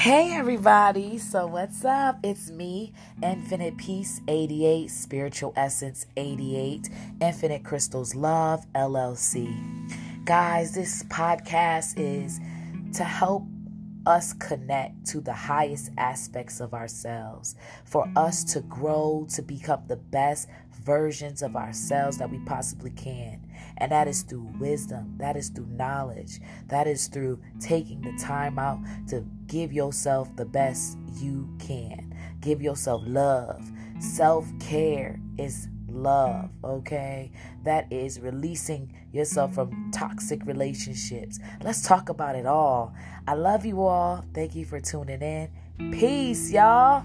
Hey everybody, so what's up? It's me, Infinite Peace 88, Spiritual Essence 88, Infinite Crystals Love LLC. Guys, this podcast is to help us connect to the highest aspects of ourselves, for us to grow to become the best versions of ourselves that we possibly can. And that is through wisdom, that is through knowledge, that is through taking the time out to give yourself the best you can. Give yourself love. Self care is love, okay? That is releasing yourself from toxic relationships. Let's talk about it all. I love you all. Thank you for tuning in. Peace, y'all.